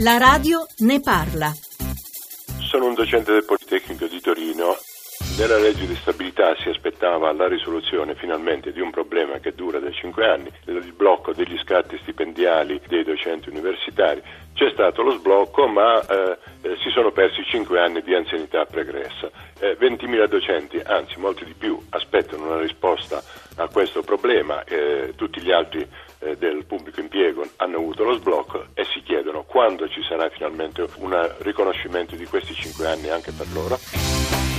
La radio ne parla. Sono un docente del Politecnico di Torino. Nella legge di stabilità si aspettava la risoluzione finalmente di un problema che dura da cinque anni, il blocco degli scatti stipendiali dei docenti universitari. C'è stato lo sblocco, ma eh, eh, si sono persi cinque anni di anzianità pregressa. Eh, 20.000 docenti, anzi molti di più, aspettano una risposta a questo problema. Eh, tutti gli altri eh, del pubblico impiego lo sblocco e si chiedono quando ci sarà finalmente un riconoscimento di questi cinque anni anche per loro.